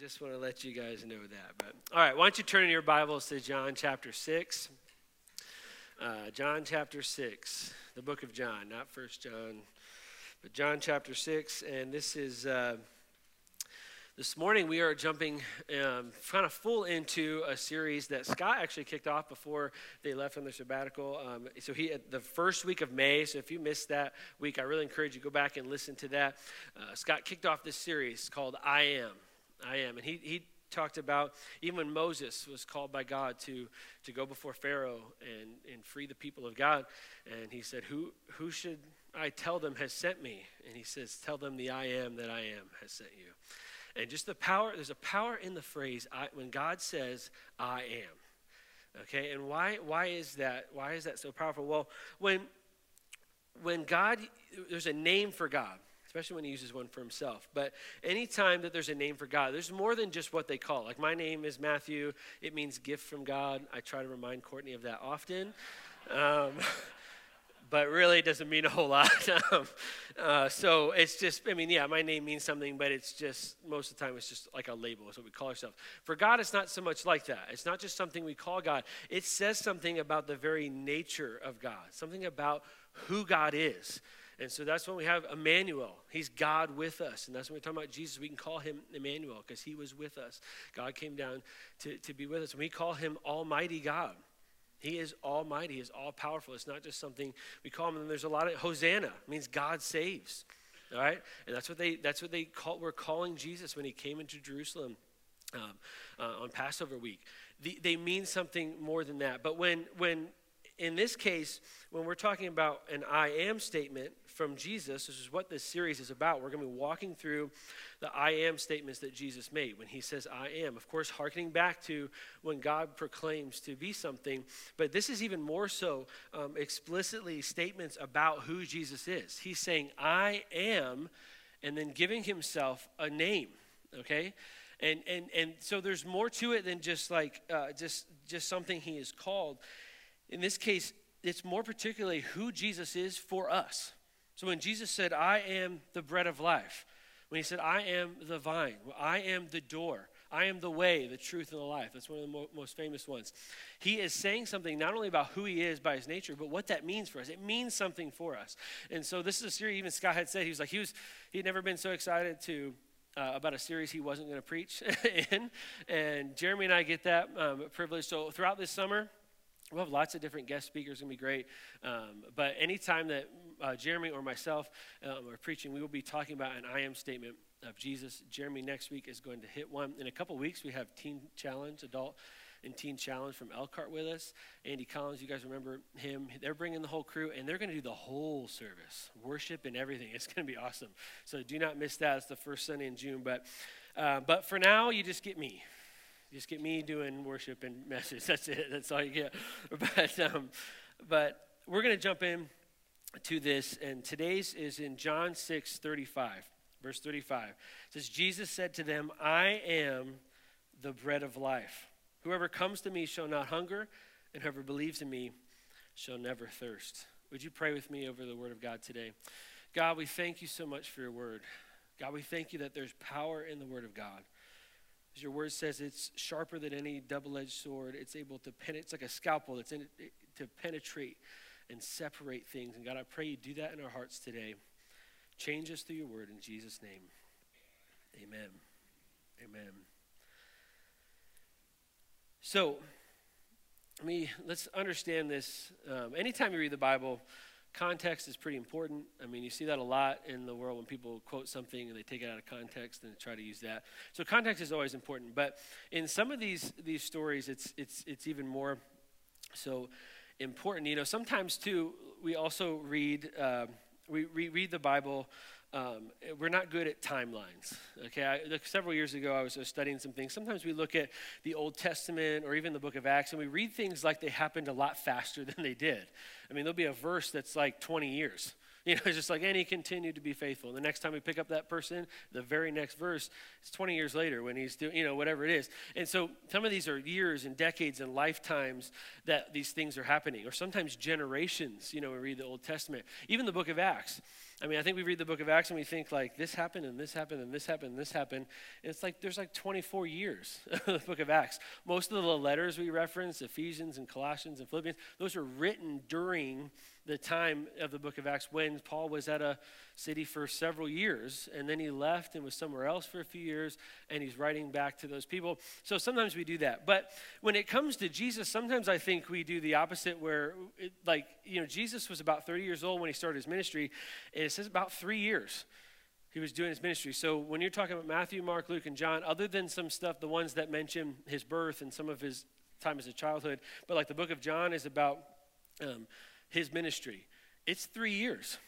Just want to let you guys know that. But all right, why don't you turn in your Bibles to John chapter six? Uh, John chapter six, the book of John, not First John, but John chapter six, and this is. Uh, this morning, we are jumping um, kind of full into a series that Scott actually kicked off before they left on their sabbatical. Um, so, he the first week of May. So, if you missed that week, I really encourage you to go back and listen to that. Uh, Scott kicked off this series called I Am. I Am. And he, he talked about even when Moses was called by God to, to go before Pharaoh and, and free the people of God. And he said, who, who should I tell them has sent me? And he says, Tell them the I am that I am has sent you. And just the power, there's a power in the phrase I, when God says, I am. Okay, and why, why is that? Why is that so powerful? Well, when, when God, there's a name for God, especially when he uses one for himself. But anytime that there's a name for God, there's more than just what they call. Like my name is Matthew, it means gift from God. I try to remind Courtney of that often. Um, but really it doesn't mean a whole lot. um, uh, so it's just, I mean, yeah, my name means something, but it's just, most of the time, it's just like a label. It's what we call ourselves. For God, it's not so much like that. It's not just something we call God, it says something about the very nature of God, something about who God is. And so that's when we have Emmanuel. He's God with us. And that's when we talk about Jesus. We can call him Emmanuel because he was with us. God came down to, to be with us. And we call him Almighty God. He is almighty, he is all powerful. It's not just something we call him. And there's a lot of Hosanna means God saves. All right? And that's what they that's what they call were calling Jesus when he came into Jerusalem um, uh, on Passover week. The, they mean something more than that. But when when in this case, when we're talking about an I am statement from Jesus, this is what this series is about. We're going to be walking through the I am statements that Jesus made when he says, I am. Of course, harkening back to when God proclaims to be something, but this is even more so um, explicitly statements about who Jesus is. He's saying, I am, and then giving himself a name, okay? And, and, and so there's more to it than just like uh, just, just something he is called. In this case, it's more particularly who Jesus is for us. So when Jesus said, I am the bread of life, when he said, I am the vine, I am the door, I am the way, the truth, and the life. That's one of the mo- most famous ones. He is saying something not only about who he is by his nature, but what that means for us. It means something for us. And so this is a series, even Scott had said, he was like, he was, he'd never been so excited to uh, about a series he wasn't going to preach in. And Jeremy and I get that um, privilege. So throughout this summer, We'll have lots of different guest speakers, going to be great. Um, but anytime that uh, Jeremy or myself um, are preaching, we will be talking about an I am statement of Jesus. Jeremy next week is going to hit one. In a couple weeks, we have Teen Challenge, Adult and Teen Challenge from Elkhart with us. Andy Collins, you guys remember him. They're bringing the whole crew, and they're going to do the whole service, worship and everything. It's going to be awesome. So do not miss that. It's the first Sunday in June. But, uh, but for now, you just get me just get me doing worship and message. That's it. That's all you get. But, um, but we're going to jump in to this, and today's is in John 6 35, verse 35. It says, Jesus said to them, I am the bread of life. Whoever comes to me shall not hunger, and whoever believes in me shall never thirst. Would you pray with me over the word of God today? God, we thank you so much for your word. God, we thank you that there's power in the word of God. As your word says, it's sharper than any double edged sword. It's able to penetrate, it's like a scalpel that's in it, to penetrate and separate things. And God, I pray you do that in our hearts today. Change us through your word in Jesus' name. Amen. Amen. So, I mean, let's understand this. Um, anytime you read the Bible, context is pretty important. I mean, you see that a lot in the world when people quote something and they take it out of context and try to use that. So context is always important. But in some of these these stories, it's it's it's even more so important. You know, sometimes too, we also read uh, we, we read the Bible um, we're not good at timelines. Okay, I, like several years ago, I was studying some things. Sometimes we look at the Old Testament or even the book of Acts, and we read things like they happened a lot faster than they did. I mean, there'll be a verse that's like 20 years. You know, it's just like, and he continued to be faithful. And the next time we pick up that person, the very next verse, it's 20 years later when he's doing, you know, whatever it is. And so some of these are years and decades and lifetimes that these things are happening, or sometimes generations, you know, we read the Old Testament. Even the book of Acts. I mean, I think we read the book of Acts and we think like this happened and this happened and this happened and this happened. It's like there's like 24 years of the book of Acts. Most of the letters we reference, Ephesians and Colossians and Philippians, those were written during the time of the book of Acts when Paul was at a city for several years and then he left and was somewhere else for a few years and he's writing back to those people. So sometimes we do that. But when it comes to Jesus, sometimes I think we do the opposite where, it, like, you know, Jesus was about 30 years old when he started his ministry and it says about three years he was doing his ministry. So when you're talking about Matthew, Mark, Luke, and John, other than some stuff, the ones that mention his birth and some of his time as a childhood, but like the book of John is about. Um, his ministry. It's three years.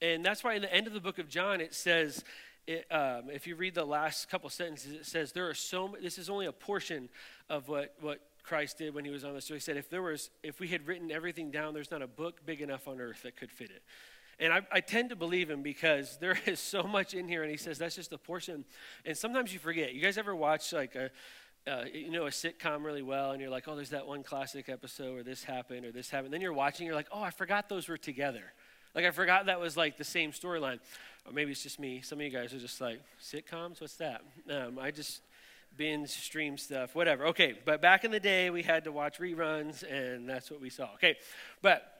And that's why in the end of the book of John, it says, it, um, if you read the last couple sentences, it says there are so. This is only a portion of what what Christ did when he was on this. So he said, if there was, if we had written everything down, there's not a book big enough on earth that could fit it. And I, I, tend to believe him because there is so much in here, and he says that's just a portion. And sometimes you forget. You guys ever watch like a, uh, you know a sitcom really well and you're like oh there's that one classic episode where this happened or this happened. Then you're watching you're like oh i forgot those were together. Like i forgot that was like the same storyline. Or maybe it's just me. Some of you guys are just like sitcoms? What's that? Um, i just binge stream stuff whatever. Okay but back in the day we had to watch reruns and that's what we saw. Okay but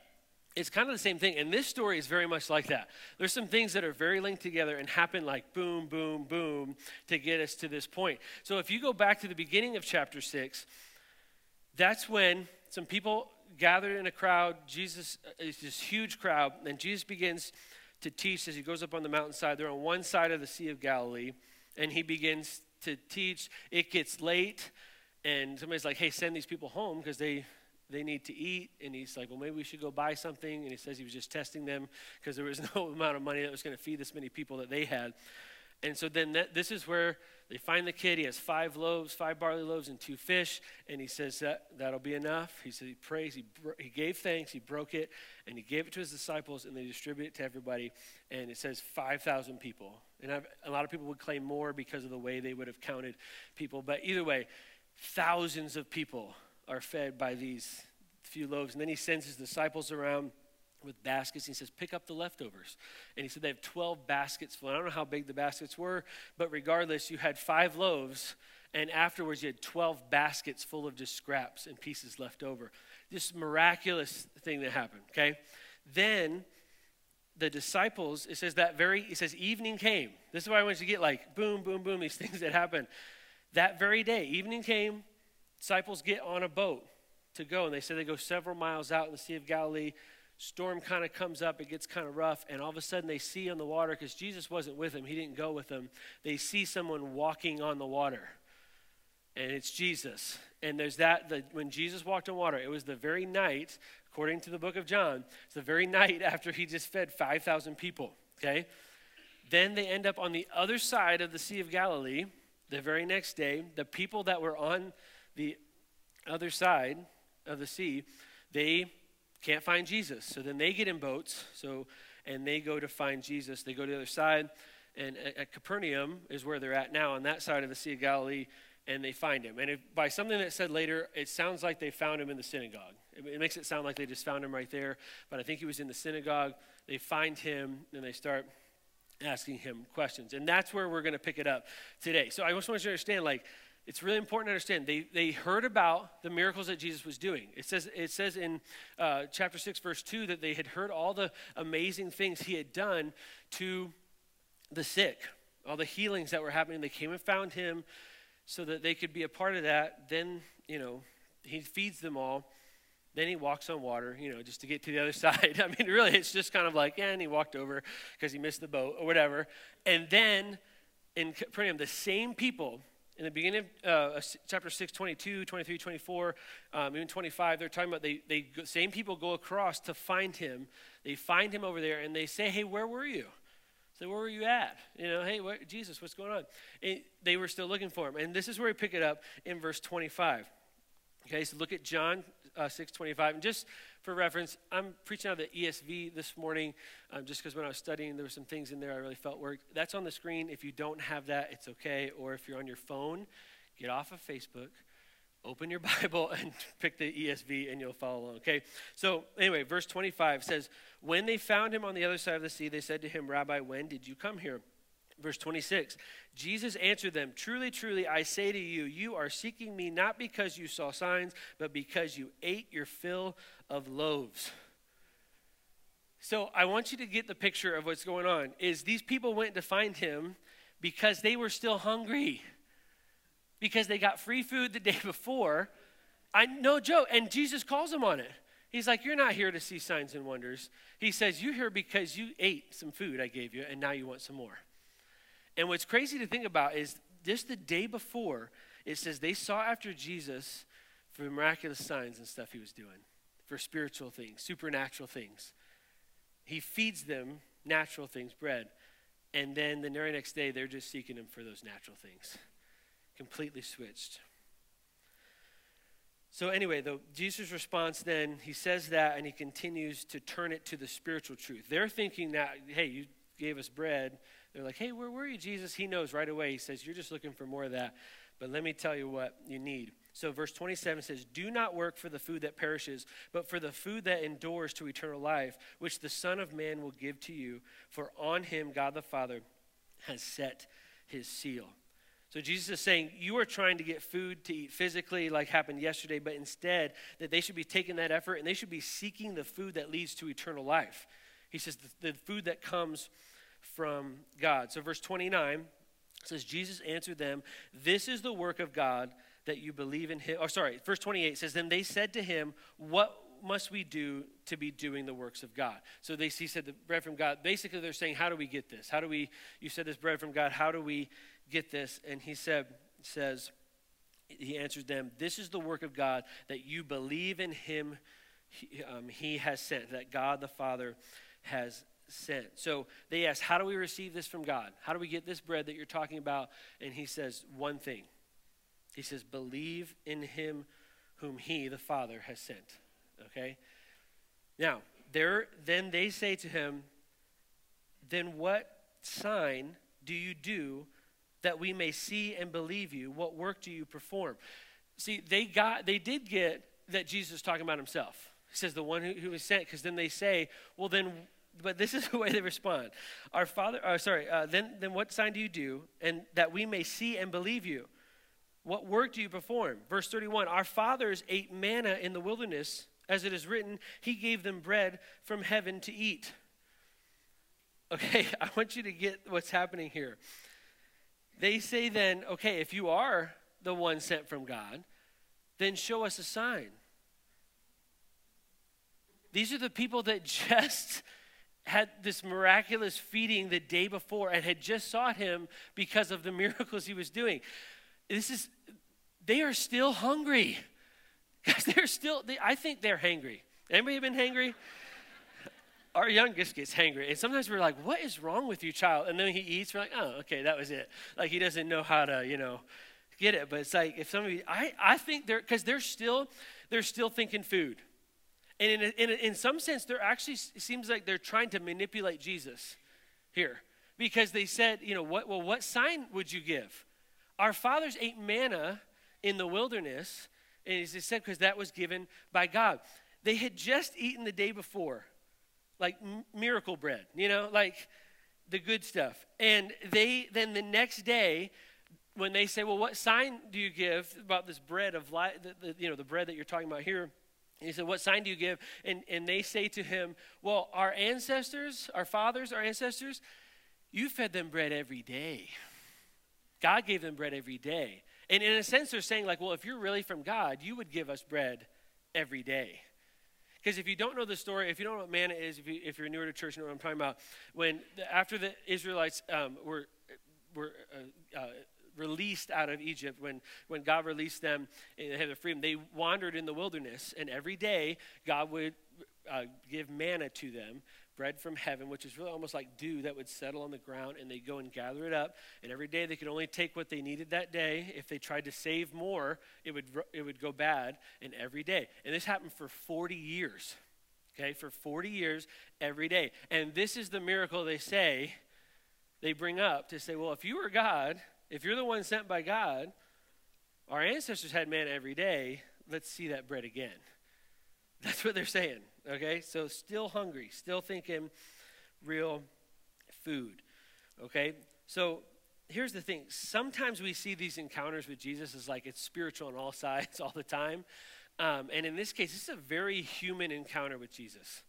it's kind of the same thing. And this story is very much like that. There's some things that are very linked together and happen like boom, boom, boom to get us to this point. So if you go back to the beginning of chapter 6, that's when some people gathered in a crowd. Jesus uh, is this huge crowd, and Jesus begins to teach as he goes up on the mountainside. They're on one side of the Sea of Galilee, and he begins to teach. It gets late, and somebody's like, hey, send these people home because they they need to eat. And he's like, well, maybe we should go buy something. And he says he was just testing them because there was no amount of money that was going to feed this many people that they had. And so then that, this is where they find the kid. He has five loaves, five barley loaves, and two fish. And he says that that'll be enough. He said he prays. He, he gave thanks. He broke it, and he gave it to his disciples, and they distributed it to everybody. And it says 5,000 people. And I've, a lot of people would claim more because of the way they would have counted people. But either way, thousands of people are fed by these few loaves. And then he sends his disciples around with baskets. He says, Pick up the leftovers. And he said, They have 12 baskets full. I don't know how big the baskets were, but regardless, you had five loaves, and afterwards, you had 12 baskets full of just scraps and pieces left over. This miraculous thing that happened, okay? Then the disciples, it says that very, it says evening came. This is why I want you to get like boom, boom, boom, these things that happen. That very day, evening came, disciples get on a boat to go. And they say they go several miles out in the Sea of Galilee. Storm kind of comes up, it gets kind of rough, and all of a sudden they see on the water, because Jesus wasn't with them, he didn't go with them. They see someone walking on the water. And it's Jesus. And there's that, the, when Jesus walked on water, it was the very night, according to the book of John, it's the very night after he just fed 5,000 people, okay? Then they end up on the other side of the Sea of Galilee the very next day. The people that were on the other side of the sea, they can't find Jesus. So then they get in boats. So and they go to find Jesus. They go to the other side, and at, at Capernaum is where they're at now on that side of the Sea of Galilee, and they find him. And if, by something that said later, it sounds like they found him in the synagogue. It, it makes it sound like they just found him right there, but I think he was in the synagogue. They find him, and they start asking him questions. And that's where we're going to pick it up today. So I just want you to understand, like, it's really important to understand. They, they heard about the miracles that Jesus was doing. It says, it says in uh, chapter 6, verse 2, that they had heard all the amazing things he had done to the sick, all the healings that were happening. They came and found him so that they could be a part of that. Then, you know, he feeds them all. Then he walks on water, you know, just to get to the other side. I mean, really, it's just kind of like, yeah, and he walked over because he missed the boat or whatever. And then in Capernaum, the same people in the beginning of uh, chapter 6 22 23 24 um, even 25 they're talking about they, they same people go across to find him. They find him over there and they say hey where were you? So where were you at? You know hey what, jesus what's going on? And they were still looking for him. And this is where we pick it up in verse 25 okay so look at john uh, 6 25 and just for reference, I'm preaching out of the ESV this morning um, just because when I was studying, there were some things in there I really felt worked. That's on the screen. If you don't have that, it's okay. Or if you're on your phone, get off of Facebook, Open your Bible and pick the ESV and you'll follow along. Okay? So, anyway, verse 25 says, When they found him on the other side of the sea, they said to him, Rabbi, when did you come here? Verse 26 Jesus answered them, Truly, truly, I say to you, you are seeking me not because you saw signs, but because you ate your fill of loaves. So I want you to get the picture of what's going on. Is these people went to find him because they were still hungry. Because they got free food the day before. I no joke. And Jesus calls them on it. He's like, You're not here to see signs and wonders. He says, You're here because you ate some food I gave you, and now you want some more. And what's crazy to think about is just the day before, it says they sought after Jesus for miraculous signs and stuff he was doing, for spiritual things, supernatural things. He feeds them natural things, bread. And then the very next day, they're just seeking him for those natural things. Completely switched. So, anyway, the, Jesus' response then, he says that and he continues to turn it to the spiritual truth. They're thinking that, hey, you gave us bread. They're like, hey, where were you, Jesus? He knows right away. He says, you're just looking for more of that. But let me tell you what you need. So, verse 27 says, Do not work for the food that perishes, but for the food that endures to eternal life, which the Son of Man will give to you, for on him God the Father has set his seal. So, Jesus is saying, You are trying to get food to eat physically, like happened yesterday, but instead, that they should be taking that effort and they should be seeking the food that leads to eternal life. He says, The, the food that comes from God. So, verse 29 says, Jesus answered them, This is the work of God that you believe in him. Oh, sorry, verse 28 says, Then they said to him, What must we do to be doing the works of God? So they he said the bread from God. Basically, they're saying, How do we get this? How do we, you said this bread from God, how do we get this? And he said, says, he answers them, This is the work of God, that you believe in him he, um, he has sent, that God the Father has sent. So they ask, How do we receive this from God? How do we get this bread that you're talking about? And he says, One thing. He says, Believe in him whom he, the Father, has sent. Okay? Now, there, then they say to him, Then what sign do you do that we may see and believe you? What work do you perform? See, they got they did get that Jesus is talking about himself. He says the one who, who was sent, because then they say, Well, then but this is the way they respond. Our Father, uh, sorry, uh, then, then what sign do you do, and that we may see and believe you? What work do you perform? Verse 31 Our fathers ate manna in the wilderness, as it is written, He gave them bread from heaven to eat. Okay, I want you to get what's happening here. They say then, okay, if you are the one sent from God, then show us a sign. These are the people that just had this miraculous feeding the day before and had just sought him because of the miracles he was doing. This is, they are still hungry. Guys, they're still, they, I think they're hangry. Anybody been hangry? Our youngest gets hangry. And sometimes we're like, what is wrong with you, child? And then he eats, we're like, oh, okay, that was it. Like he doesn't know how to, you know, get it. But it's like, if some of you, I, I think they're, because they're still, they're still thinking food. And in, in, in some sense, they're actually, seems like they're trying to manipulate Jesus here. Because they said, you know, what, well, what sign would you give? Our fathers ate manna in the wilderness, and he said, because that was given by God. They had just eaten the day before, like miracle bread, you know, like the good stuff. And they, then the next day, when they say, well, what sign do you give about this bread of life, you know, the bread that you're talking about here? He said, What sign do you give? And, and they say to him, Well, our ancestors, our fathers, our ancestors, you fed them bread every day. God gave them bread every day. And in a sense, they're saying, like, well, if you're really from God, you would give us bread every day. Because if you don't know the story, if you don't know what manna is, if, you, if you're newer to church, you know what I'm talking about. When the, after the Israelites um, were were uh, uh, released out of Egypt, when, when God released them and they had their freedom, they wandered in the wilderness, and every day God would uh, give manna to them, bread from heaven, which is really almost like dew that would settle on the ground, and they go and gather it up. And every day they could only take what they needed that day. If they tried to save more, it would it would go bad. And every day, and this happened for 40 years. Okay, for 40 years, every day. And this is the miracle they say, they bring up to say, well, if you were God, if you're the one sent by God, Our ancestors had manna every day. Let's see that bread again. That's what they're saying. Okay? So still hungry, still thinking real food. Okay? So here's the thing. Sometimes we see these encounters with Jesus as like it's spiritual on all sides all the time. Um, and in this case, this is a very human encounter with Jesus.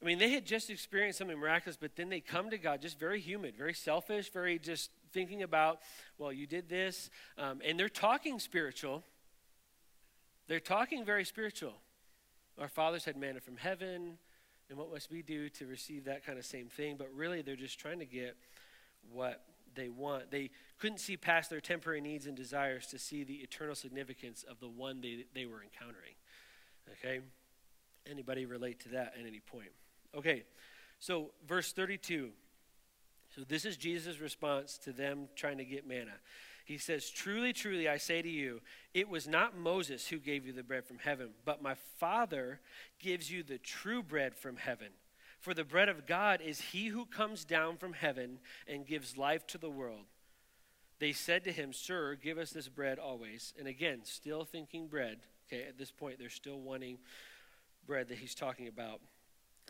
I mean, they had just experienced something miraculous, but then they come to God just very human, very selfish, very just thinking about, well, you did this. Um, and they're talking spiritual. They're talking very spiritual. Our fathers had manna from heaven, and what must we do to receive that kind of same thing? But really, they're just trying to get what they want. They couldn't see past their temporary needs and desires to see the eternal significance of the one they, they were encountering. Okay? Anybody relate to that at any point? Okay, so verse 32. So this is Jesus' response to them trying to get manna. He says, Truly, truly, I say to you, it was not Moses who gave you the bread from heaven, but my Father gives you the true bread from heaven. For the bread of God is he who comes down from heaven and gives life to the world. They said to him, Sir, give us this bread always. And again, still thinking bread. Okay, at this point, they're still wanting bread that he's talking about.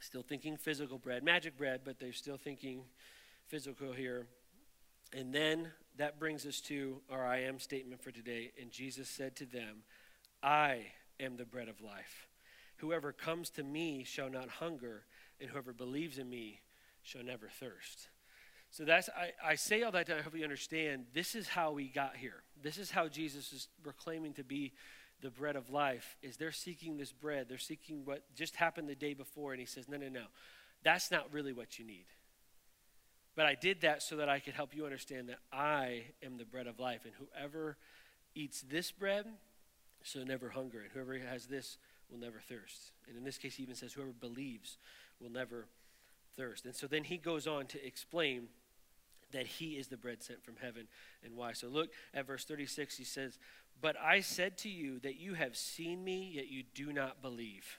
Still thinking physical bread, magic bread, but they're still thinking physical here. And then that brings us to our I am statement for today. And Jesus said to them, I am the bread of life. Whoever comes to me shall not hunger and whoever believes in me shall never thirst. So that's I, I say all that to hope you understand this is how we got here. This is how Jesus is proclaiming to be the bread of life, is they're seeking this bread. They're seeking what just happened the day before, and he says, No, no, no. That's not really what you need. But I did that so that I could help you understand that I am the bread of life, and whoever eats this bread shall never hunger, and whoever has this will never thirst. And in this case, he even says, Whoever believes will never thirst. And so then he goes on to explain that he is the bread sent from heaven and why. So look at verse 36. He says, But I said to you that you have seen me, yet you do not believe.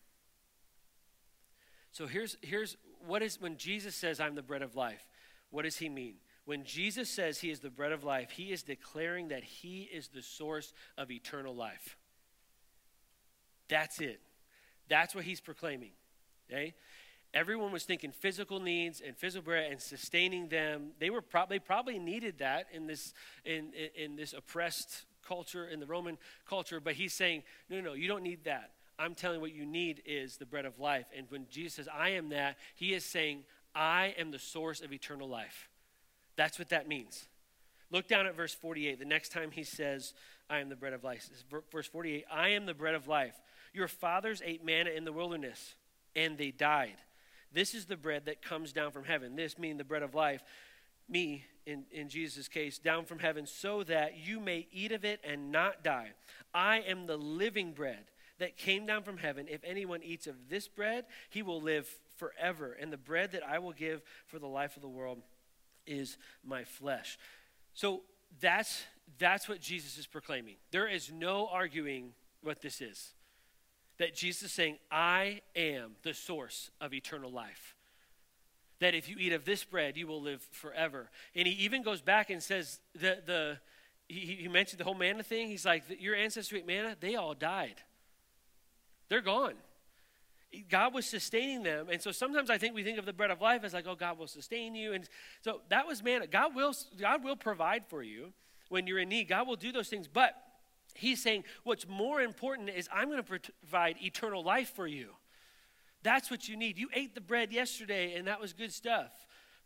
So here's, here's what is when Jesus says, I'm the bread of life, what does he mean? When Jesus says he is the bread of life, he is declaring that he is the source of eternal life. That's it. That's what he's proclaiming. Okay? everyone was thinking physical needs and physical bread and sustaining them. They were probably probably needed that in this in, in, in this oppressed culture in the Roman culture. But he's saying, no, no, no, you don't need that. I'm telling you what you need is the bread of life. And when Jesus says, I am that, he is saying, I am the source of eternal life. That's what that means. Look down at verse 48. The next time he says, I am the bread of life. Verse 48 I am the bread of life. Your fathers ate manna in the wilderness, and they died. This is the bread that comes down from heaven. This meaning the bread of life, me in, in Jesus' case, down from heaven, so that you may eat of it and not die. I am the living bread that came down from heaven. If anyone eats of this bread, he will live forever. And the bread that I will give for the life of the world is my flesh. So that's that's what Jesus is proclaiming. There is no arguing what this is that Jesus is saying, I am the source of eternal life. That if you eat of this bread, you will live forever. And he even goes back and says, the, the, he, he mentioned the whole manna thing. He's like, Your ancestors ate manna, they all died. They're gone. God was sustaining them. And so sometimes I think we think of the bread of life as like, oh, God will sustain you. And so that was manna. God will, God will provide for you when you're in need. God will do those things. But He's saying, What's more important is I'm going to provide eternal life for you. That's what you need. You ate the bread yesterday, and that was good stuff.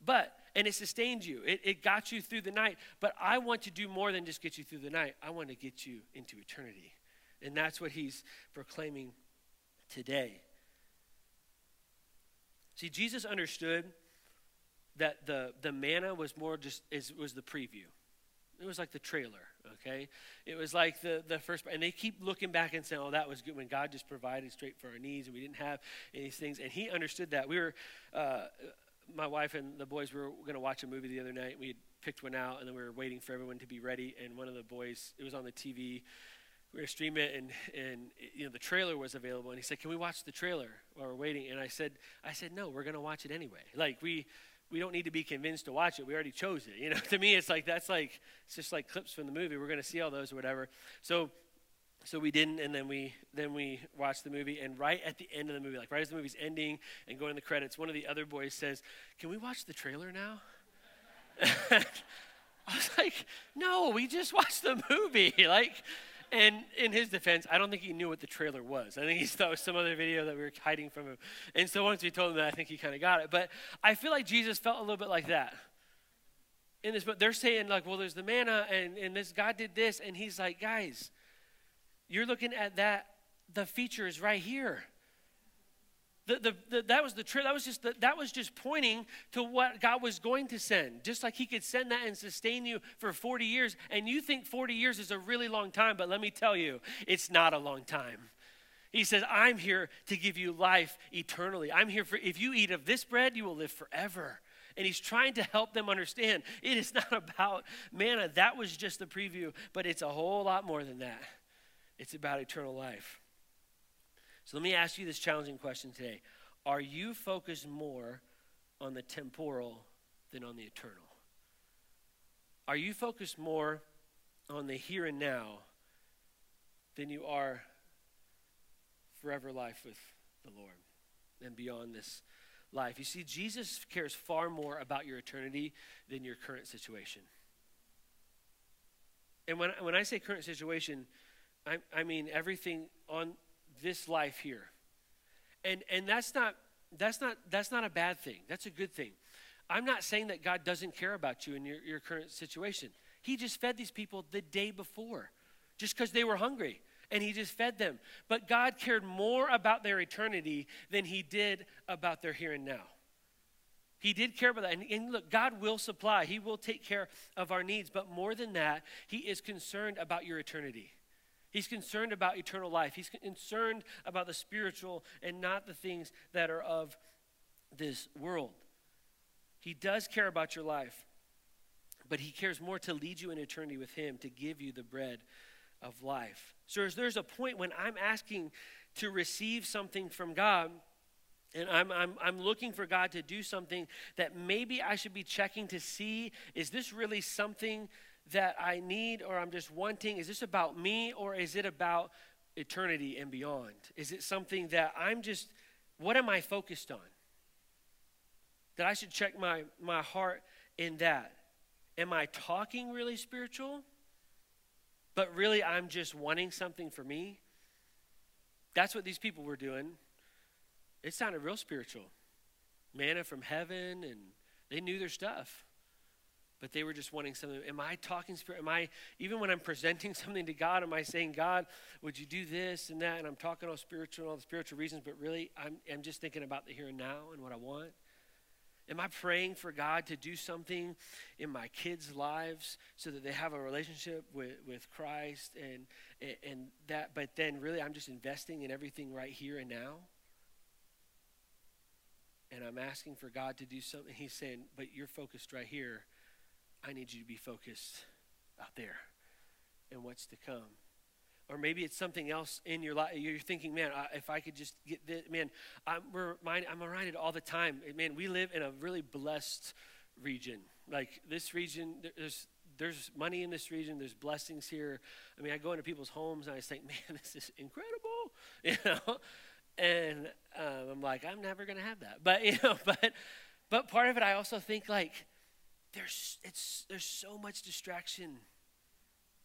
But, and it sustained you, it, it got you through the night. But I want to do more than just get you through the night, I want to get you into eternity. And that's what he's proclaiming today. See, Jesus understood that the, the manna was more just is, was the preview. It was like the trailer, okay? It was like the, the first, and they keep looking back and saying, oh, that was good when God just provided straight for our needs and we didn't have any things. And he understood that. We were, uh, my wife and the boys were going to watch a movie the other night. We had picked one out and then we were waiting for everyone to be ready. And one of the boys, it was on the TV. We were it and, and, you know, the trailer was available. And he said, can we watch the trailer while we're waiting? And I said, I said, no, we're going to watch it anyway. Like we, we don't need to be convinced to watch it. We already chose it. You know, to me, it's like that's like it's just like clips from the movie. We're going to see all those or whatever. So, so we didn't, and then we then we watched the movie. And right at the end of the movie, like right as the movie's ending and going to the credits, one of the other boys says, "Can we watch the trailer now?" I was like, "No, we just watched the movie." like and in his defense, I don't think he knew what the trailer was. I think he thought it was some other video that we were hiding from him. And so once we told him that, I think he kind of got it. But I feel like Jesus felt a little bit like that. In this, but they're saying, like, well, there's the manna, and, and this God did this. And he's like, guys, you're looking at that. The feature is right here. The, the, the, that was the truth. That was just the, that was just pointing to what God was going to send. Just like He could send that and sustain you for 40 years, and you think 40 years is a really long time, but let me tell you, it's not a long time. He says, "I'm here to give you life eternally. I'm here for if you eat of this bread, you will live forever." And he's trying to help them understand it is not about manna. That was just the preview, but it's a whole lot more than that. It's about eternal life. So let me ask you this challenging question today Are you focused more on the temporal than on the eternal? Are you focused more on the here and now than you are forever life with the Lord and beyond this life? You see, Jesus cares far more about your eternity than your current situation. And when, when I say current situation, I, I mean everything on this life here. And and that's not that's not that's not a bad thing. That's a good thing. I'm not saying that God doesn't care about you in your, your current situation. He just fed these people the day before, just because they were hungry. And he just fed them. But God cared more about their eternity than he did about their here and now. He did care about that. And, and, look, God will supply, He will take care of our needs. But more than that, He is concerned about your eternity. He's concerned about eternal life. He's concerned about the spiritual and not the things that are of this world. He does care about your life, but he cares more to lead you in eternity with him, to give you the bread of life. So there's a point when I'm asking to receive something from God. And I'm, I'm, I'm looking for God to do something that maybe I should be checking to see is this really something that I need or I'm just wanting? Is this about me or is it about eternity and beyond? Is it something that I'm just, what am I focused on? That I should check my, my heart in that. Am I talking really spiritual? But really, I'm just wanting something for me? That's what these people were doing. It sounded real spiritual. Manna from heaven, and they knew their stuff but they were just wanting something. Am I talking spirit? Am I, even when I'm presenting something to God, am I saying, God, would you do this and that? And I'm talking all spiritual and all the spiritual reasons, but really, I'm, I'm just thinking about the here and now and what I want. Am I praying for God to do something in my kids' lives so that they have a relationship with, with Christ and, and, and that, but then really I'm just investing in everything right here and now? And I'm asking for God to do something. He's saying, but you're focused right here I need you to be focused out there and what's to come. Or maybe it's something else in your life. You're thinking, man, if I could just get this, man, I'm, reminded, I'm reminded all the time, man, we live in a really blessed region. Like this region, there's, there's money in this region, there's blessings here. I mean, I go into people's homes and I think, man, this is incredible, you know? And um, I'm like, I'm never going to have that. But, you know, but, but part of it, I also think like, there's, it's, there's so much distraction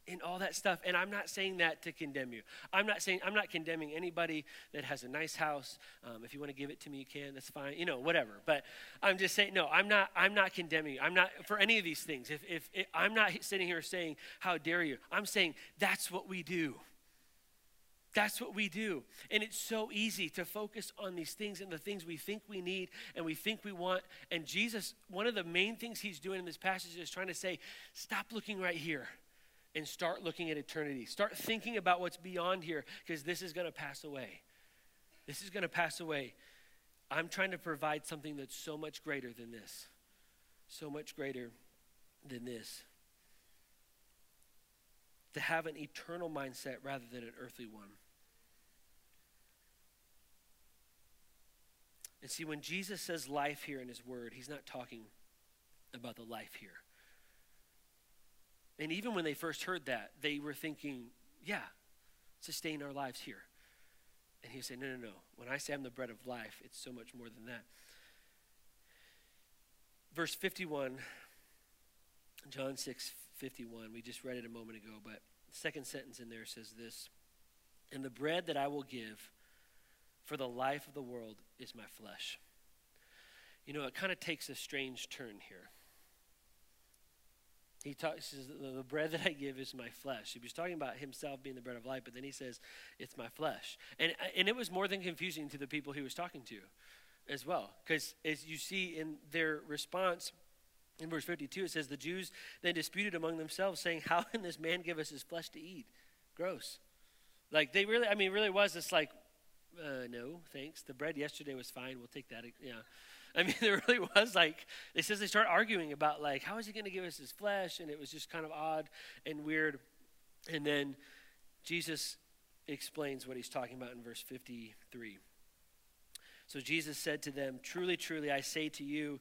in all that stuff. And I'm not saying that to condemn you. I'm not saying, I'm not condemning anybody that has a nice house. Um, if you want to give it to me, you can. That's fine. You know, whatever. But I'm just saying, no, I'm not, I'm not condemning you. I'm not, for any of these things. If, if, if I'm not sitting here saying, how dare you? I'm saying that's what we do. That's what we do. And it's so easy to focus on these things and the things we think we need and we think we want. And Jesus, one of the main things he's doing in this passage is trying to say, stop looking right here and start looking at eternity. Start thinking about what's beyond here because this is going to pass away. This is going to pass away. I'm trying to provide something that's so much greater than this. So much greater than this. To have an eternal mindset rather than an earthly one. And see, when Jesus says life here in his word, he's not talking about the life here. And even when they first heard that, they were thinking, yeah, sustain our lives here. And he said, no, no, no. When I say I'm the bread of life, it's so much more than that. Verse 51, John 6, 51, we just read it a moment ago, but the second sentence in there says this And the bread that I will give for the life of the world is my flesh. You know, it kind of takes a strange turn here. He, talks, says, The bread that I give is my flesh. He was talking about himself being the bread of life, but then he says, It's my flesh. And, and it was more than confusing to the people he was talking to as well. Because as you see in their response, in verse 52, it says, The Jews then disputed among themselves, saying, How can this man give us his flesh to eat? Gross. Like, they really, I mean, really was this like, uh, no, thanks. The bread yesterday was fine. We'll take that. Yeah. I mean, there really was like, it says they start arguing about, like, how is he going to give us his flesh? And it was just kind of odd and weird. And then Jesus explains what he's talking about in verse 53. So Jesus said to them, Truly, truly, I say to you,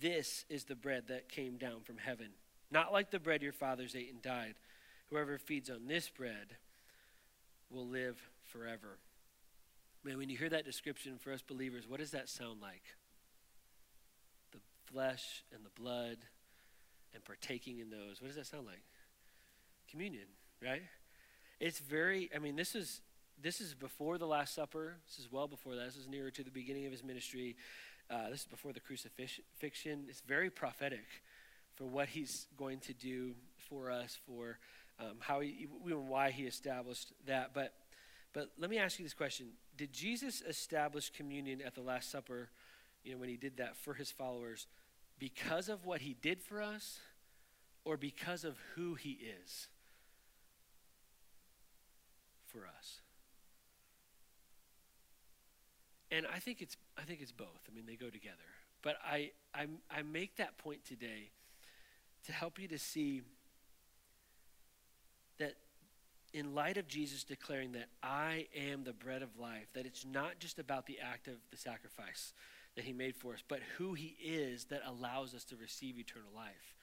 This is the bread that came down from heaven, not like the bread your fathers ate and died. Whoever feeds on this bread will live forever. Man, when you hear that description for us believers, what does that sound like? The flesh and the blood and partaking in those. What does that sound like? Communion, right? It's very, I mean, this is this is before the Last Supper. This is well before that. This is nearer to the beginning of his ministry. Uh, this is before the crucifixion. It's very prophetic for what he's going to do for us, for um, how he, why he established that. But but let me ask you this question Did Jesus establish communion at the Last Supper, you know, when he did that for his followers, because of what he did for us or because of who he is for us? And I think it's I think it's both. I mean, they go together. But I I, I make that point today to help you to see that in light of Jesus declaring that I am the bread of life, that it's not just about the act of the sacrifice that he made for us, but who he is that allows us to receive eternal life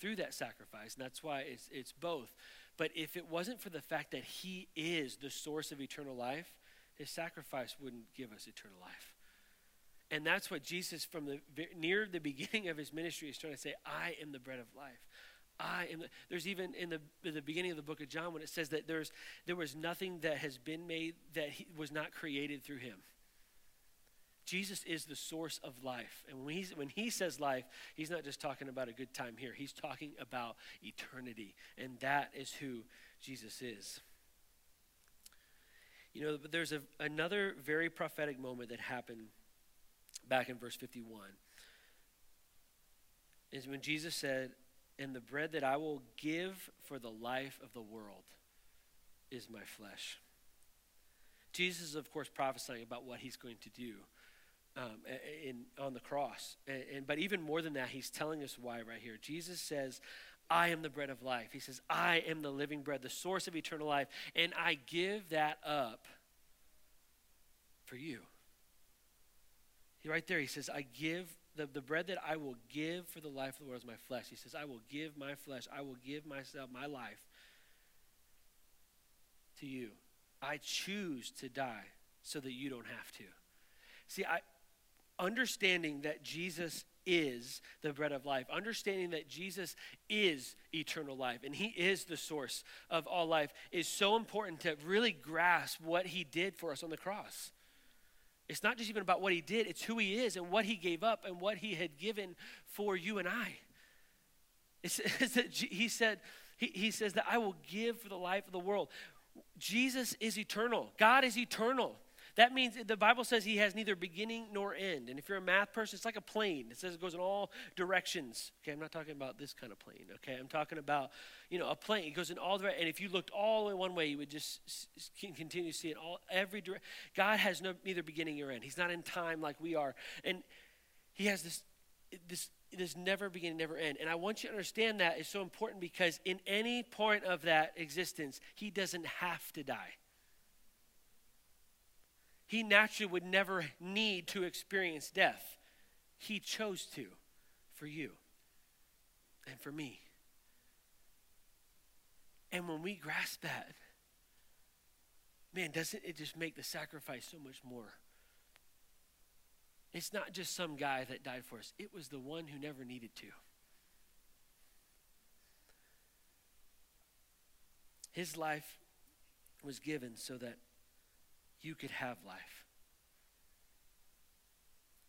through that sacrifice. And that's why it's, it's both. But if it wasn't for the fact that he is the source of eternal life, his sacrifice wouldn't give us eternal life. And that's what Jesus, from the near the beginning of his ministry, is trying to say I am the bread of life. I am. The, there's even in the, in the beginning of the book of John when it says that there's there was nothing that has been made that he, was not created through him. Jesus is the source of life. And when, he's, when he says life, he's not just talking about a good time here. He's talking about eternity. And that is who Jesus is. You know, but there's a, another very prophetic moment that happened back in verse 51. Is when Jesus said, and the bread that I will give for the life of the world is my flesh. Jesus is, of course, prophesying about what he's going to do um, in, on the cross. And, and, but even more than that, he's telling us why right here. Jesus says, I am the bread of life. He says, I am the living bread, the source of eternal life, and I give that up for you. He, right there, he says, I give the, the bread that I will give for the life of the world is my flesh. He says, I will give my flesh, I will give myself, my life to you. I choose to die so that you don't have to. See, I understanding that Jesus is the bread of life, understanding that Jesus is eternal life and he is the source of all life is so important to really grasp what he did for us on the cross. It's not just even about what he did, it's who he is and what he gave up and what he had given for you and I. It's, it's that he said, he, he says that I will give for the life of the world. Jesus is eternal. God is eternal. That means the Bible says he has neither beginning nor end. And if you're a math person, it's like a plane. It says it goes in all directions. Okay, I'm not talking about this kind of plane. Okay, I'm talking about, you know, a plane. It goes in all directions. And if you looked all the way one way, you would just continue to see it all every direction. God has no neither beginning nor end. He's not in time like we are. And he has this this this never beginning, never end. And I want you to understand that is so important because in any point of that existence, he doesn't have to die he naturally would never need to experience death. He chose to for you and for me. And when we grasp that, man, doesn't it just make the sacrifice so much more? It's not just some guy that died for us, it was the one who never needed to. His life was given so that you could have life.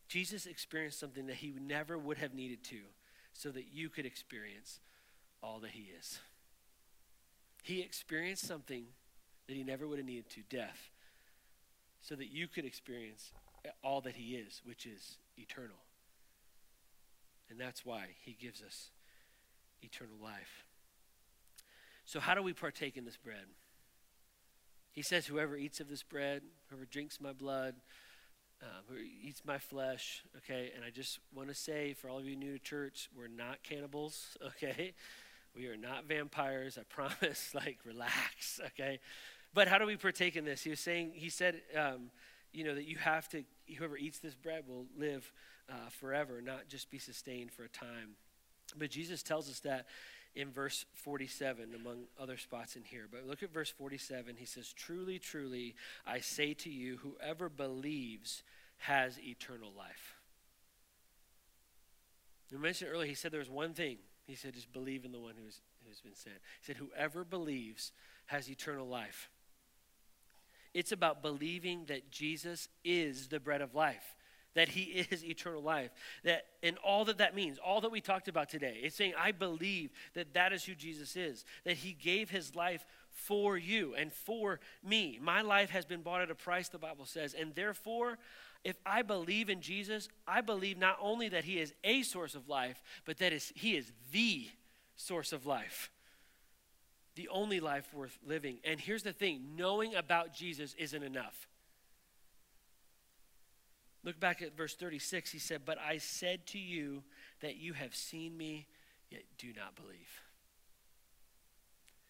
Jesus experienced something that he never would have needed to so that you could experience all that he is. He experienced something that he never would have needed to death so that you could experience all that he is, which is eternal. And that's why he gives us eternal life. So, how do we partake in this bread? He says, Whoever eats of this bread, whoever drinks my blood, um, who eats my flesh, okay? And I just want to say for all of you new to church, we're not cannibals, okay? We are not vampires, I promise. like, relax, okay? But how do we partake in this? He was saying, he said, um, you know, that you have to, whoever eats this bread will live uh, forever, not just be sustained for a time. But Jesus tells us that in verse 47, among other spots in here. But look at verse 47. He says, Truly, truly, I say to you, whoever believes has eternal life. We mentioned earlier, he said there was one thing. He said, just believe in the one who's, who's been sent. He said, whoever believes has eternal life. It's about believing that Jesus is the bread of life that he is eternal life. That and all that that means, all that we talked about today. It's saying I believe that that is who Jesus is. That he gave his life for you and for me. My life has been bought at a price the Bible says, and therefore if I believe in Jesus, I believe not only that he is a source of life, but that is, he is the source of life. The only life worth living. And here's the thing knowing about Jesus isn't enough. Look back at verse 36. He said, But I said to you that you have seen me, yet do not believe.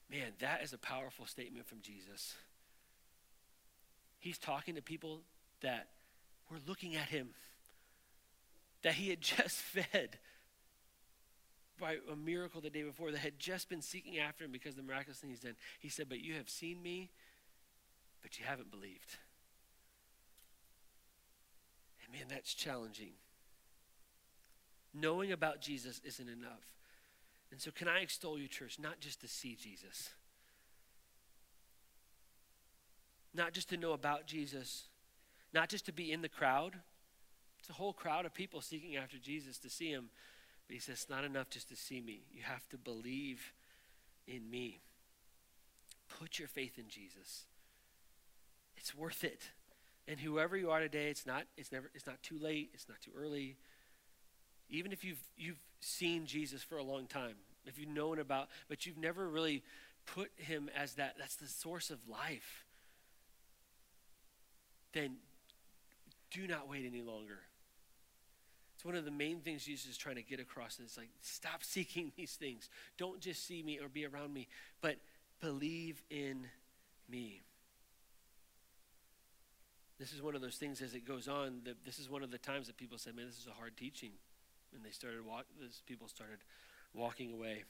Man, that is a powerful statement from Jesus. He's talking to people that were looking at him, that he had just fed by a miracle the day before, that had just been seeking after him because of the miraculous thing he's done. He said, But you have seen me, but you haven't believed. And man, that's challenging. Knowing about Jesus isn't enough. And so, can I extol you, church, not just to see Jesus, not just to know about Jesus, not just to be in the crowd. It's a whole crowd of people seeking after Jesus to see him. But he says, it's not enough just to see me. You have to believe in me. Put your faith in Jesus. It's worth it. And whoever you are today, it's not, it's never, it's not too late, it's not too early. Even if you've you've seen Jesus for a long time, if you've known about, but you've never really put him as that, that's the source of life, then do not wait any longer. It's one of the main things Jesus is trying to get across. Is like, stop seeking these things. Don't just see me or be around me, but believe in me. This is one of those things as it goes on. That this is one of the times that people said, "Man, this is a hard teaching," and they started walk. As people started walking away.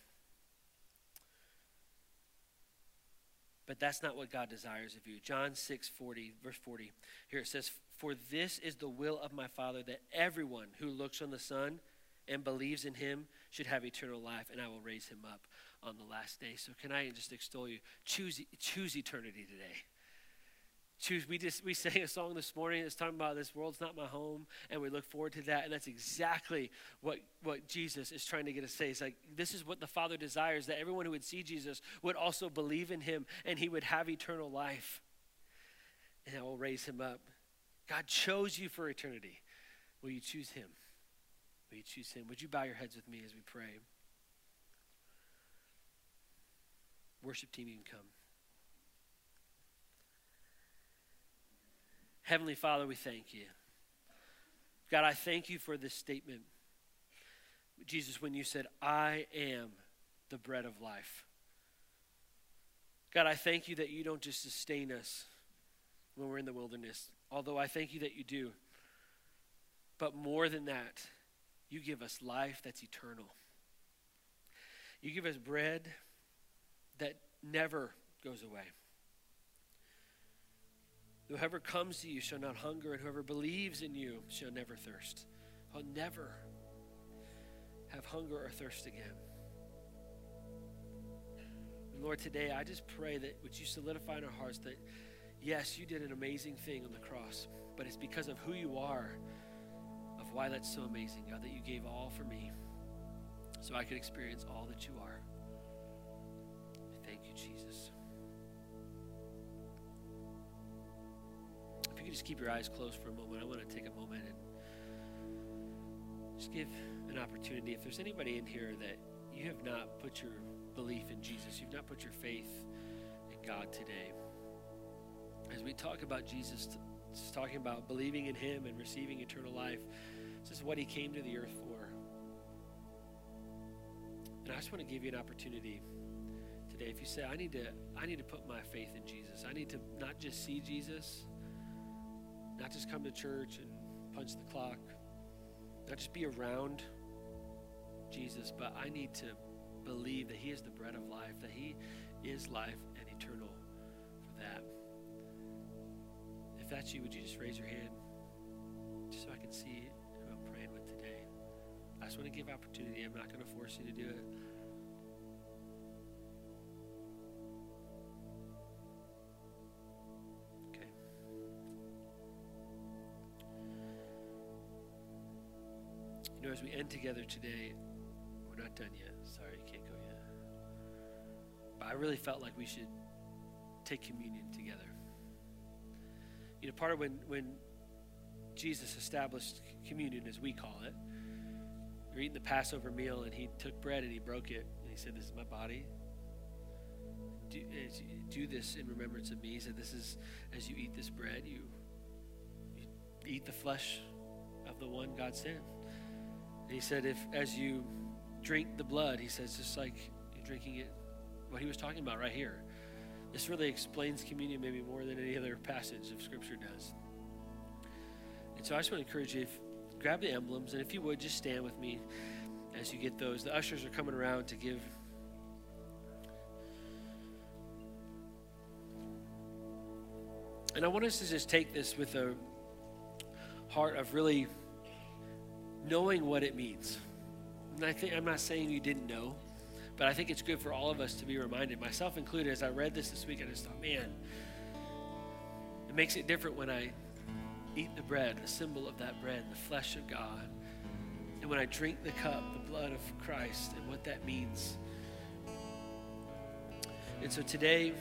But that's not what God desires of you. John 6 40, verse 40. Here it says, For this is the will of my Father, that everyone who looks on the Son and believes in him should have eternal life, and I will raise him up on the last day. So can I just extol you? Choose, choose eternity today choose we just we sang a song this morning that's talking about this world's not my home and we look forward to that and that's exactly what what jesus is trying to get us to say. It's like this is what the father desires that everyone who would see jesus would also believe in him and he would have eternal life. And i will raise him up. God chose you for eternity. Will you choose him? Will you choose him? Would you bow your heads with me as we pray? Worship team you can come Heavenly Father, we thank you. God, I thank you for this statement. Jesus, when you said, I am the bread of life. God, I thank you that you don't just sustain us when we're in the wilderness, although I thank you that you do. But more than that, you give us life that's eternal. You give us bread that never goes away. Whoever comes to you shall not hunger, and whoever believes in you shall never thirst. I'll never have hunger or thirst again. And Lord, today I just pray that would you solidify in our hearts that yes, you did an amazing thing on the cross, but it's because of who you are, of why that's so amazing, God, that you gave all for me so I could experience all that you are. Just keep your eyes closed for a moment, I want to take a moment and just give an opportunity. If there's anybody in here that you have not put your belief in Jesus, you've not put your faith in God today, as we talk about Jesus, talking about believing in Him and receiving eternal life, this is what He came to the earth for. And I just want to give you an opportunity today. If you say, I need to, I need to put my faith in Jesus. I need to not just see Jesus, not just come to church and punch the clock, not just be around Jesus, but I need to believe that He is the bread of life, that He is life and eternal for that. If that's you, would you just raise your hand just so I can see who I'm praying with today? I just want to give opportunity. I'm not going to force you to do it. Know, as we end together today, we're not done yet. Sorry, can't go yet. But I really felt like we should take communion together. You know, part of when, when Jesus established communion, as we call it, you're eating the Passover meal, and he took bread and he broke it, and he said, This is my body. Do, do this in remembrance of me. He said, This is, as you eat this bread, you, you eat the flesh of the one God sent. And he said, if as you drink the blood, he says, just like you're drinking it, what he was talking about right here. This really explains communion maybe more than any other passage of Scripture does. And so I just want to encourage you, if, grab the emblems, and if you would, just stand with me as you get those. The ushers are coming around to give. And I want us to just take this with a heart of really knowing what it means. And I think I'm not saying you didn't know, but I think it's good for all of us to be reminded, myself included. As I read this this week, I just thought, man, it makes it different when I eat the bread, the symbol of that bread, the flesh of God, and when I drink the cup, the blood of Christ, and what that means. And so today.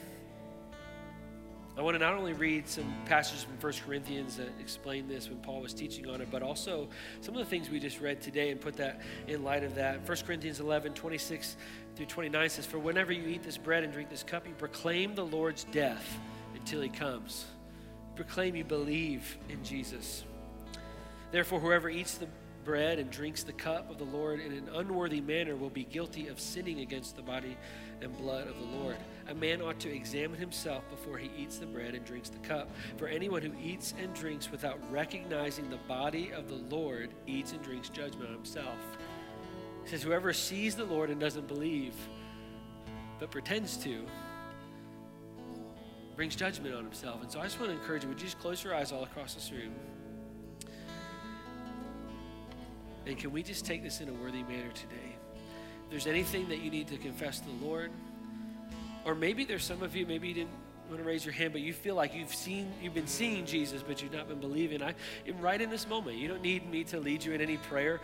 I want to not only read some passages from 1 Corinthians that explain this when Paul was teaching on it, but also some of the things we just read today and put that in light of that. 1 Corinthians 11, 26 through 29 says, For whenever you eat this bread and drink this cup, you proclaim the Lord's death until he comes. Proclaim you believe in Jesus. Therefore, whoever eats the bread and drinks the cup of the Lord in an unworthy manner will be guilty of sinning against the body and blood of the Lord a man ought to examine himself before he eats the bread and drinks the cup. For anyone who eats and drinks without recognizing the body of the Lord eats and drinks judgment on himself. He says, Whoever sees the Lord and doesn't believe, but pretends to, brings judgment on himself. And so I just want to encourage you, would you just close your eyes all across this room? And can we just take this in a worthy manner today? If there's anything that you need to confess to the Lord, or maybe there's some of you, maybe you didn't want to raise your hand, but you feel like you've seen, you've been seeing Jesus, but you've not been believing. I, right in this moment, you don't need me to lead you in any prayer.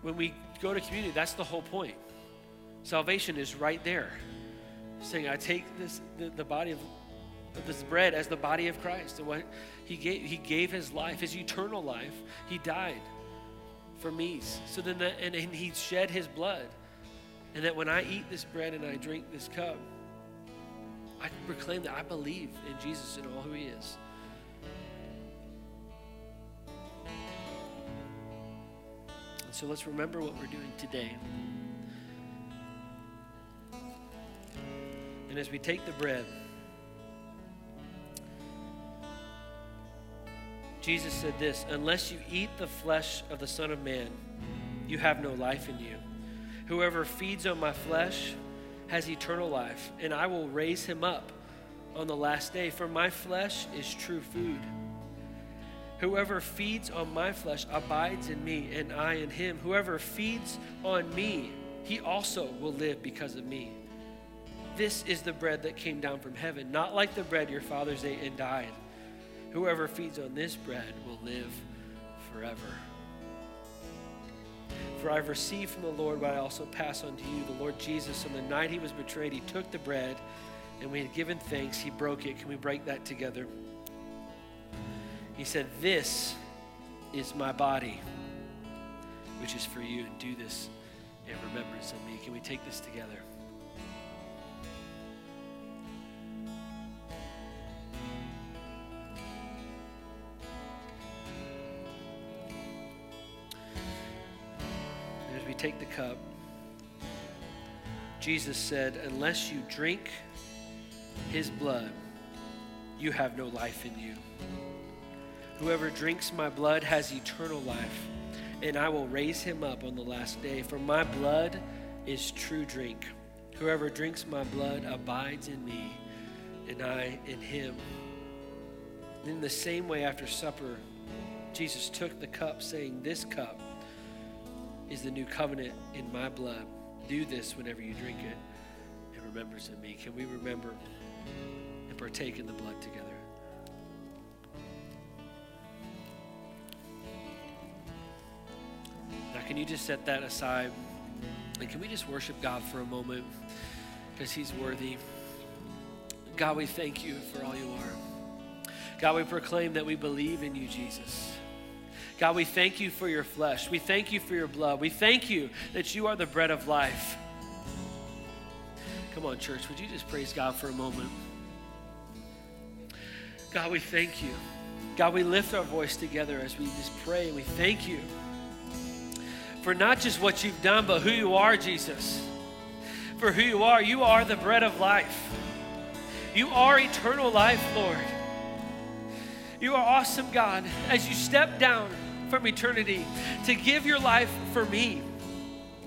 When we go to community, that's the whole point. Salvation is right there. Saying, I take this the, the body of, this bread as the body of Christ. And what he gave, he gave his life, his eternal life. He died for me. So then, and, and he shed his blood. And that when I eat this bread and I drink this cup, I proclaim that I believe in Jesus and all who he is. And so let's remember what we're doing today. And as we take the bread, Jesus said this Unless you eat the flesh of the Son of Man, you have no life in you. Whoever feeds on my flesh has eternal life, and I will raise him up on the last day. For my flesh is true food. Whoever feeds on my flesh abides in me, and I in him. Whoever feeds on me, he also will live because of me. This is the bread that came down from heaven, not like the bread your fathers ate and died. Whoever feeds on this bread will live forever. For I've received from the Lord what I also pass on to you. The Lord Jesus, on the night he was betrayed, he took the bread, and we had given thanks. He broke it. Can we break that together? He said, This is my body, which is for you, and do this in remembrance of me. Can we take this together? We take the cup, Jesus said, Unless you drink his blood, you have no life in you. Whoever drinks my blood has eternal life, and I will raise him up on the last day. For my blood is true drink. Whoever drinks my blood abides in me, and I in him. In the same way, after supper, Jesus took the cup, saying, This cup is the new covenant in my blood. Do this whenever you drink it in remembrance of me. Can we remember and partake in the blood together? Now, can you just set that aside? And can we just worship God for a moment? Because He's worthy. God, we thank you for all you are. God, we proclaim that we believe in you, Jesus. God, we thank you for your flesh. We thank you for your blood. We thank you that you are the bread of life. Come on, church, would you just praise God for a moment? God, we thank you. God, we lift our voice together as we just pray. We thank you for not just what you've done, but who you are, Jesus. For who you are. You are the bread of life. You are eternal life, Lord. You are awesome, God, as you step down from eternity to give your life for me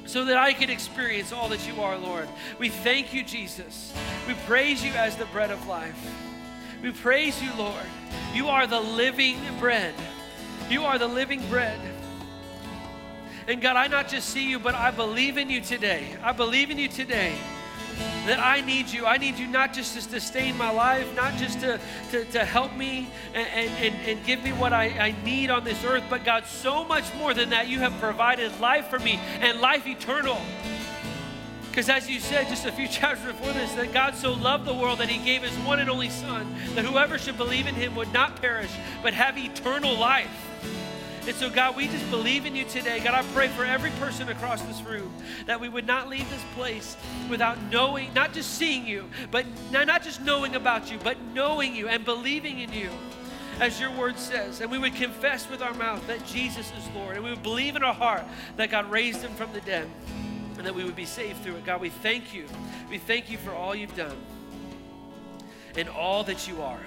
so that I can experience all that you are, Lord. We thank you, Jesus. We praise you as the bread of life. We praise you, Lord. You are the living bread. You are the living bread. And God, I not just see you, but I believe in you today. I believe in you today that I need you. I need you not just to sustain my life, not just to, to, to help me and, and, and give me what I, I need on this earth, but God, so much more than that, you have provided life for me and life eternal. Because as you said just a few chapters before this, that God so loved the world that he gave his one and only Son, that whoever should believe in him would not perish, but have eternal life. And so, God, we just believe in you today. God, I pray for every person across this room that we would not leave this place without knowing, not just seeing you, but not just knowing about you, but knowing you and believing in you as your word says. And we would confess with our mouth that Jesus is Lord. And we would believe in our heart that God raised him from the dead and that we would be saved through it. God, we thank you. We thank you for all you've done and all that you are.